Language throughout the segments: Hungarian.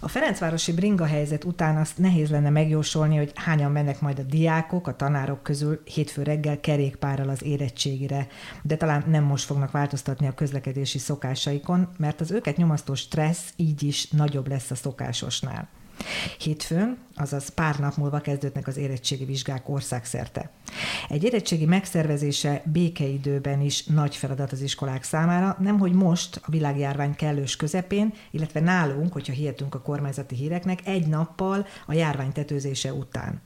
A Ferencvárosi bringa helyzet után azt nehéz lenne megjósolni, hogy hányan mennek majd a diákok, a tanárok közül hétfő reggel kerékpárral az érettségire, de talán nem most fognak változtatni a közlekedési szokásaikon, mert az őket nyomasztó stressz így is nagyobb lesz a szokásosnál. Hétfőn, azaz pár nap múlva kezdődnek az érettségi vizsgák országszerte. Egy érettségi megszervezése békeidőben is nagy feladat az iskolák számára, nemhogy most a világjárvány kellős közepén, illetve nálunk, hogyha hihetünk a kormányzati híreknek, egy nappal a járvány tetőzése után.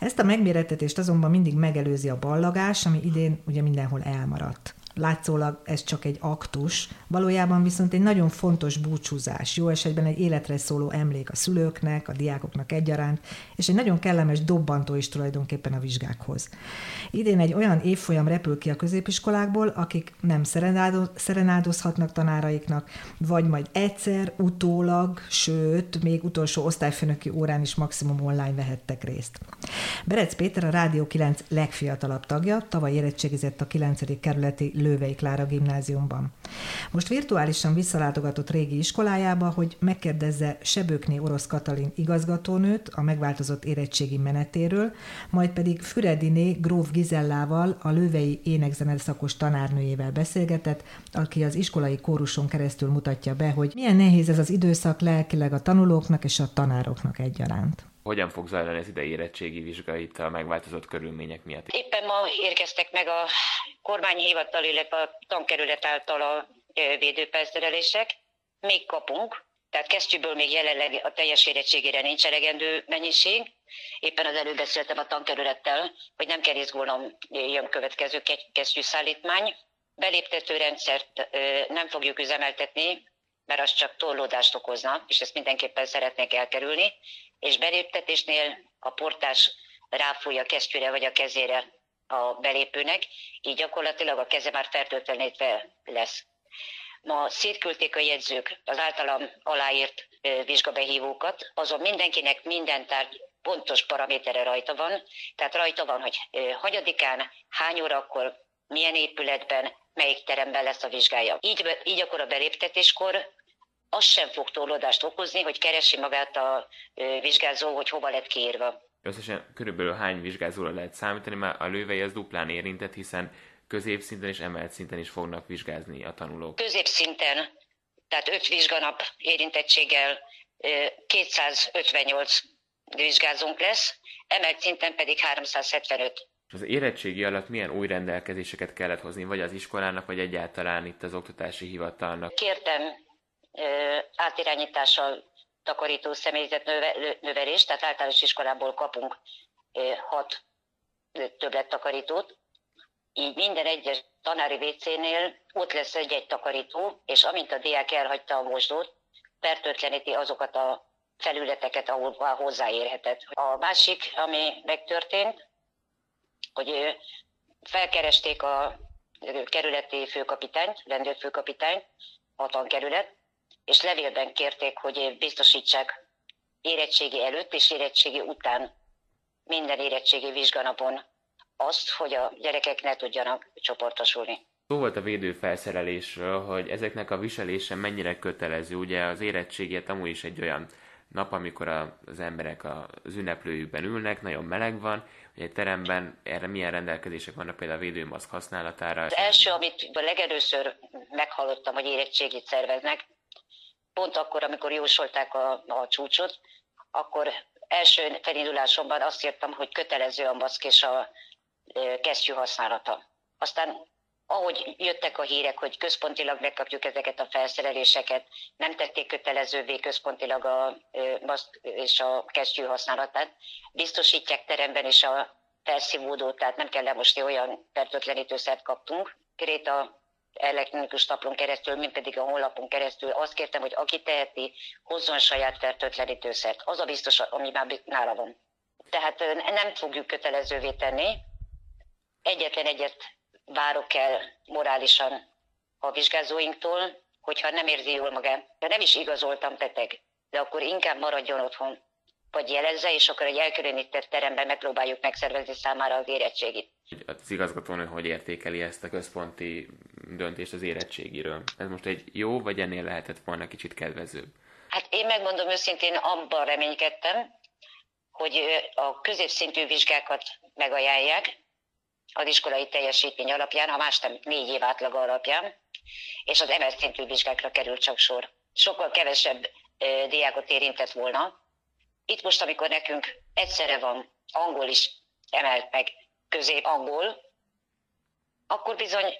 Ezt a megmérettetést azonban mindig megelőzi a ballagás, ami idén ugye mindenhol elmaradt látszólag ez csak egy aktus, valójában viszont egy nagyon fontos búcsúzás, jó esetben egy életre szóló emlék a szülőknek, a diákoknak egyaránt, és egy nagyon kellemes dobbantó is tulajdonképpen a vizsgákhoz. Idén egy olyan évfolyam repül ki a középiskolákból, akik nem szerenádozhatnak tanáraiknak, vagy majd egyszer, utólag, sőt, még utolsó osztályfőnöki órán is maximum online vehettek részt. Berec Péter a Rádió 9 legfiatalabb tagja, tavaly érettségizett a 9. kerületi Lővei Klára gimnáziumban. Most virtuálisan visszalátogatott régi iskolájába, hogy megkérdezze Sebőkné Orosz Katalin igazgatónőt a megváltozott érettségi menetéről, majd pedig Fürediné Gróf Gizellával, a Lővei énekzene szakos tanárnőjével beszélgetett, aki az iskolai kóruson keresztül mutatja be, hogy milyen nehéz ez az időszak lelkileg a tanulóknak és a tanároknak egyaránt hogyan fog zajlani az idei érettségi vizsga itt a megváltozott körülmények miatt? Éppen ma érkeztek meg a kormányhivatal, illetve a tankerület által a védőperszerelések. Még kapunk, tehát kesztyűből még jelenleg a teljes érettségére nincs elegendő mennyiség. Éppen az előbb beszéltem a tankerülettel, hogy nem kell izgulnom, jön következő kesztyű szállítmány. Beléptető rendszert nem fogjuk üzemeltetni, mert az csak torlódást okozna, és ezt mindenképpen szeretnék elkerülni és beléptetésnél a portás ráfúj a kesztyűre vagy a kezére a belépőnek, így gyakorlatilag a keze már fertőtlenítve lesz. Ma szétküldték a jegyzők az általam aláírt vizsgabehívókat, azon mindenkinek minden tárgy pontos paramétere rajta van, tehát rajta van, hogy hagyadikán, hány órakor, milyen épületben, melyik teremben lesz a vizsgája. Így, így akkor a beléptetéskor az sem fog torlódást okozni, hogy keresi magát a vizsgázó, hogy hova lett kiírva. Összesen körülbelül hány vizsgázóra lehet számítani, mert a lővei az duplán érintett, hiszen középszinten és emelt szinten is fognak vizsgázni a tanulók. Középszinten, tehát 5 vizsganap érintettséggel 258 vizsgázónk lesz, emelt szinten pedig 375. Az érettségi alatt milyen új rendelkezéseket kellett hozni, vagy az iskolának, vagy egyáltalán itt az oktatási hivatalnak? Kértem átirányítással takarító személyzet növelést, tehát általános iskolából kapunk hat többlettakarítót, így minden egyes tanári WC-nél ott lesz egy-egy takarító, és amint a diák elhagyta a mosdót, fertőtleníti azokat a felületeket, ahol hozzáérhetett. A másik, ami megtörtént, hogy felkeresték a kerületi főkapitányt, rendőrfőkapitányt, a tankerület, és levélben kérték, hogy biztosítsák érettségi előtt és érettségi után minden érettségi vizsganapon azt, hogy a gyerekek ne tudjanak csoportosulni. Szó volt a védőfelszerelésről, hogy ezeknek a viselése mennyire kötelező. Ugye az érettségét amúgy is egy olyan nap, amikor az emberek az ünneplőjükben ülnek, nagyon meleg van, hogy egy teremben erre milyen rendelkezések vannak például a védőmaszk használatára. Az első, amit legelőször meghallottam, hogy érettségit szerveznek, pont akkor, amikor jósolták a, a csúcsot, akkor első felindulásomban azt írtam, hogy kötelező a maszk és a kesztyű használata. Aztán ahogy jöttek a hírek, hogy központilag megkapjuk ezeket a felszereléseket, nem tették kötelezővé központilag a maszk és a kesztyű használatát, biztosítják teremben is a felszívódót, tehát nem kell lemosni olyan fertőtlenítőszert kaptunk. Kréta elektronikus taplon keresztül, mint pedig a honlapon keresztül azt kértem, hogy aki teheti, hozzon saját fertőtlenítőszert. Az a biztos, ami már nála van. Tehát nem fogjuk kötelezővé tenni. Egyetlen egyet várok el morálisan a vizsgázóinktól, hogyha nem érzi jól magát. De nem is igazoltam beteg, de akkor inkább maradjon otthon vagy jelezze, és akkor egy elkülönített teremben megpróbáljuk megszervezni számára az érettségit. Az igazgatónő hogy értékeli ezt a központi döntést az érettségiről? Ez most egy jó, vagy ennél lehetett volna kicsit kedvezőbb? Hát én megmondom őszintén, abban reménykedtem, hogy a középszintű vizsgákat megajánlják az iskolai teljesítmény alapján, ha más nem négy év átlag alapján, és az emelt szintű vizsgákra kerül csak sor. Sokkal kevesebb diákot érintett volna. Itt most, amikor nekünk egyszerre van angol is emelt meg közép angol, akkor bizony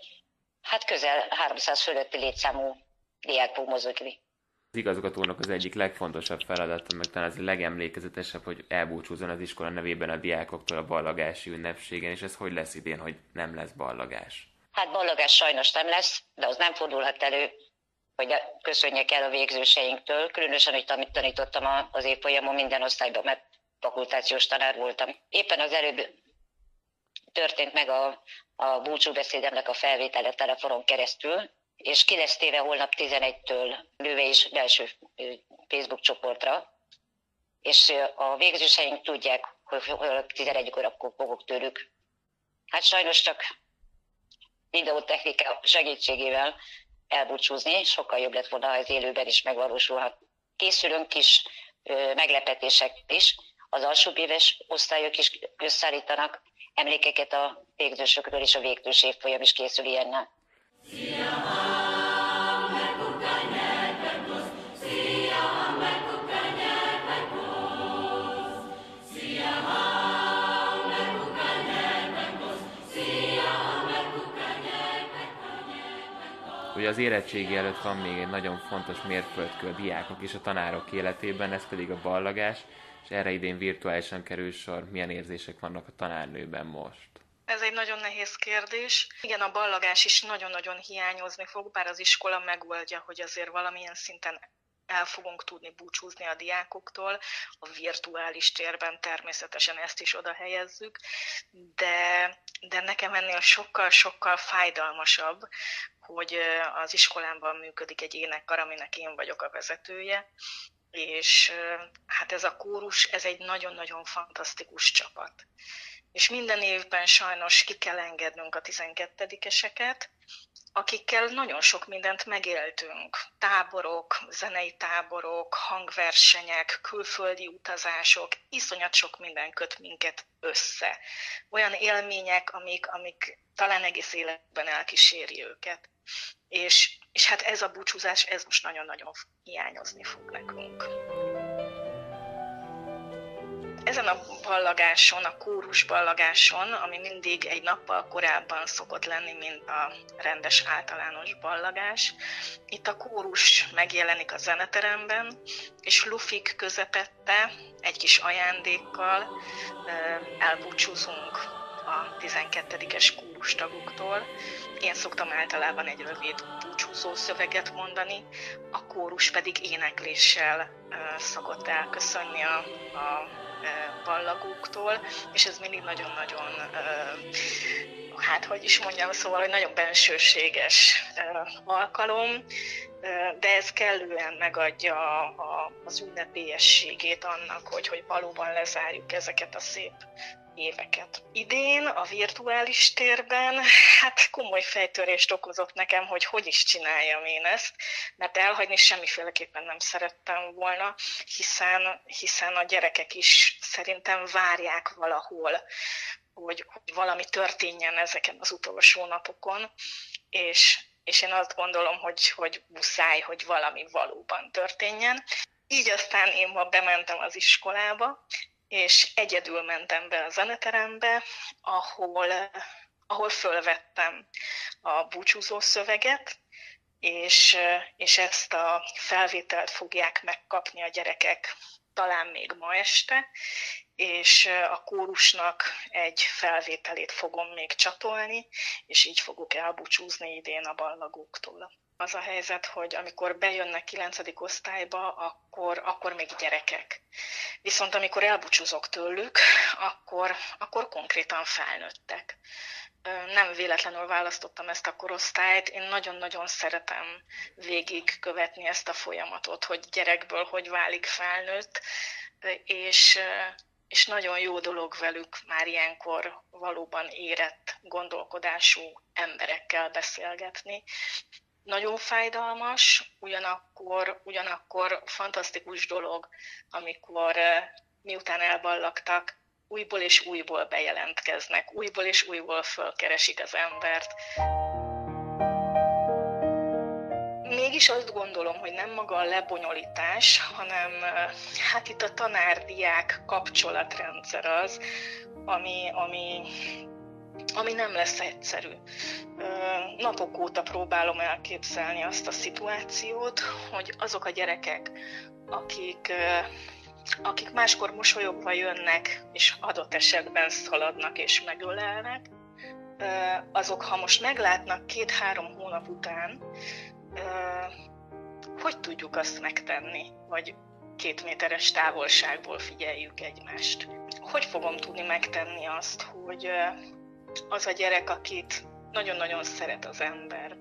hát közel 300 fölötti létszámú diák fog mozogni. Az igazgatónak az egyik legfontosabb feladata, meg talán az legemlékezetesebb, hogy elbúcsúzzon az iskola nevében a diákoktól a ballagási ünnepségen, és ez hogy lesz idén, hogy nem lesz ballagás? Hát ballagás sajnos nem lesz, de az nem fordulhat elő, hogy köszönjek el a végzőseinktől, különösen, hogy tanítottam az évfolyamon minden osztályban, mert fakultációs tanár voltam. Éppen az előbb történt meg a, a búcsúbeszédemnek a felvétele telefonon keresztül, és ki lesz téve holnap 11-től nőve és belső Facebook csoportra, és a végzőseink tudják, hogy 11 órakor fogok tőlük. Hát sajnos csak videótechnika segítségével elbúcsúzni, sokkal jobb lett volna, ha ez élőben is megvalósulhat. Készülünk kis meglepetések is, az alsóbb éves osztályok is összeállítanak emlékeket a végzősökről, és a végzős évfolyam is készül ilyennel. Ugye az érettségi előtt van még egy nagyon fontos mérföldkő a diákok és a tanárok életében, ez pedig a ballagás, erre idén virtuálisan kerül sor. Milyen érzések vannak a tanárnőben most? Ez egy nagyon nehéz kérdés. Igen, a ballagás is nagyon-nagyon hiányozni fog, bár az iskola megoldja, hogy azért valamilyen szinten el fogunk tudni búcsúzni a diákoktól, a virtuális térben természetesen ezt is oda helyezzük, de, de nekem ennél sokkal-sokkal fájdalmasabb, hogy az iskolámban működik egy énekkar, aminek én vagyok a vezetője, és hát ez a kórus, ez egy nagyon-nagyon fantasztikus csapat. És minden évben sajnos ki kell engednünk a 12-eseket, akikkel nagyon sok mindent megéltünk. Táborok, zenei táborok, hangversenyek, külföldi utazások, iszonyat sok minden köt minket össze. Olyan élmények, amik, amik talán egész életben elkíséri őket. És, és hát ez a búcsúzás, ez most nagyon-nagyon hiányozni fog nekünk. Ezen a ballagáson, a kórus ballagáson, ami mindig egy nappal korábban szokott lenni, mint a rendes általános ballagás, itt a kórus megjelenik a zeneteremben, és Lufik közepette egy kis ajándékkal elbúcsúzunk a 12-es kórus tagoktól. Én szoktam általában egy rövid búcsúzó szöveget mondani, a kórus pedig énekléssel szokott elköszönni a, a ballagóktól, és ez mindig nagyon-nagyon, hát hogy is mondjam, szóval, hogy nagyon bensőséges alkalom, de ez kellően megadja az ünnepélyességét annak, hogy, hogy valóban lezárjuk ezeket a szép éveket. Idén a virtuális térben hát komoly fejtörést okozott nekem, hogy hogy is csináljam én ezt, mert elhagyni semmiféleképpen nem szerettem volna, hiszen, hiszen a gyerekek is szerintem várják valahol, hogy, hogy valami történjen ezeken az utolsó napokon, és, és én azt gondolom, hogy, hogy muszáj, hogy valami valóban történjen. Így aztán én ma bementem az iskolába, és egyedül mentem be a zeneterembe, ahol, ahol fölvettem a búcsúzó szöveget, és, és ezt a felvételt fogják megkapni a gyerekek talán még ma este, és a kórusnak egy felvételét fogom még csatolni, és így fogok elbúcsúzni idén a ballagóktól az a helyzet, hogy amikor bejönnek 9. osztályba, akkor, akkor még gyerekek. Viszont amikor elbúcsúzok tőlük, akkor, akkor konkrétan felnőttek. Nem véletlenül választottam ezt a korosztályt. Én nagyon-nagyon szeretem végig követni ezt a folyamatot, hogy gyerekből hogy válik felnőtt, és, és nagyon jó dolog velük már ilyenkor valóban érett gondolkodású emberekkel beszélgetni, nagyon fájdalmas, ugyanakkor, ugyanakkor fantasztikus dolog, amikor miután elballagtak, újból és újból bejelentkeznek, újból és újból fölkeresik az embert. Mégis azt gondolom, hogy nem maga a lebonyolítás, hanem hát itt a tanár-diák kapcsolatrendszer az, ami, ami, ami nem lesz egyszerű. Napok óta próbálom elképzelni azt a szituációt, hogy azok a gyerekek, akik akik máskor mosolyogva jönnek, és adott esetben szaladnak és megölelnek, azok, ha most meglátnak két-három hónap után, hogy tudjuk azt megtenni, vagy két méteres távolságból figyeljük egymást. Hogy fogom tudni megtenni azt, hogy az a gyerek, akit nagyon-nagyon szeret az ember,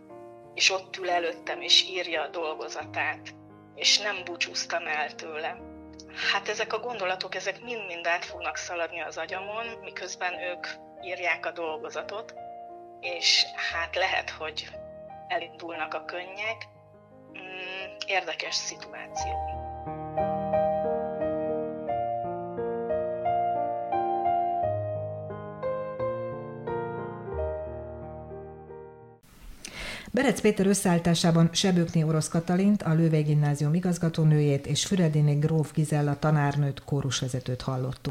és ott ül előttem, és írja a dolgozatát, és nem búcsúztam el tőle, Hát ezek a gondolatok, ezek mind-mind át fognak szaladni az agyamon, miközben ők írják a dolgozatot, és hát lehet, hogy elindulnak a könnyek. Mm, érdekes szituáció. Berec Péter összeállításában Sebőkné Orosz Katalint, a Lővei Gimnázium igazgatónőjét és Fürediné Gróf Gizella tanárnőt, kórusvezetőt hallottuk.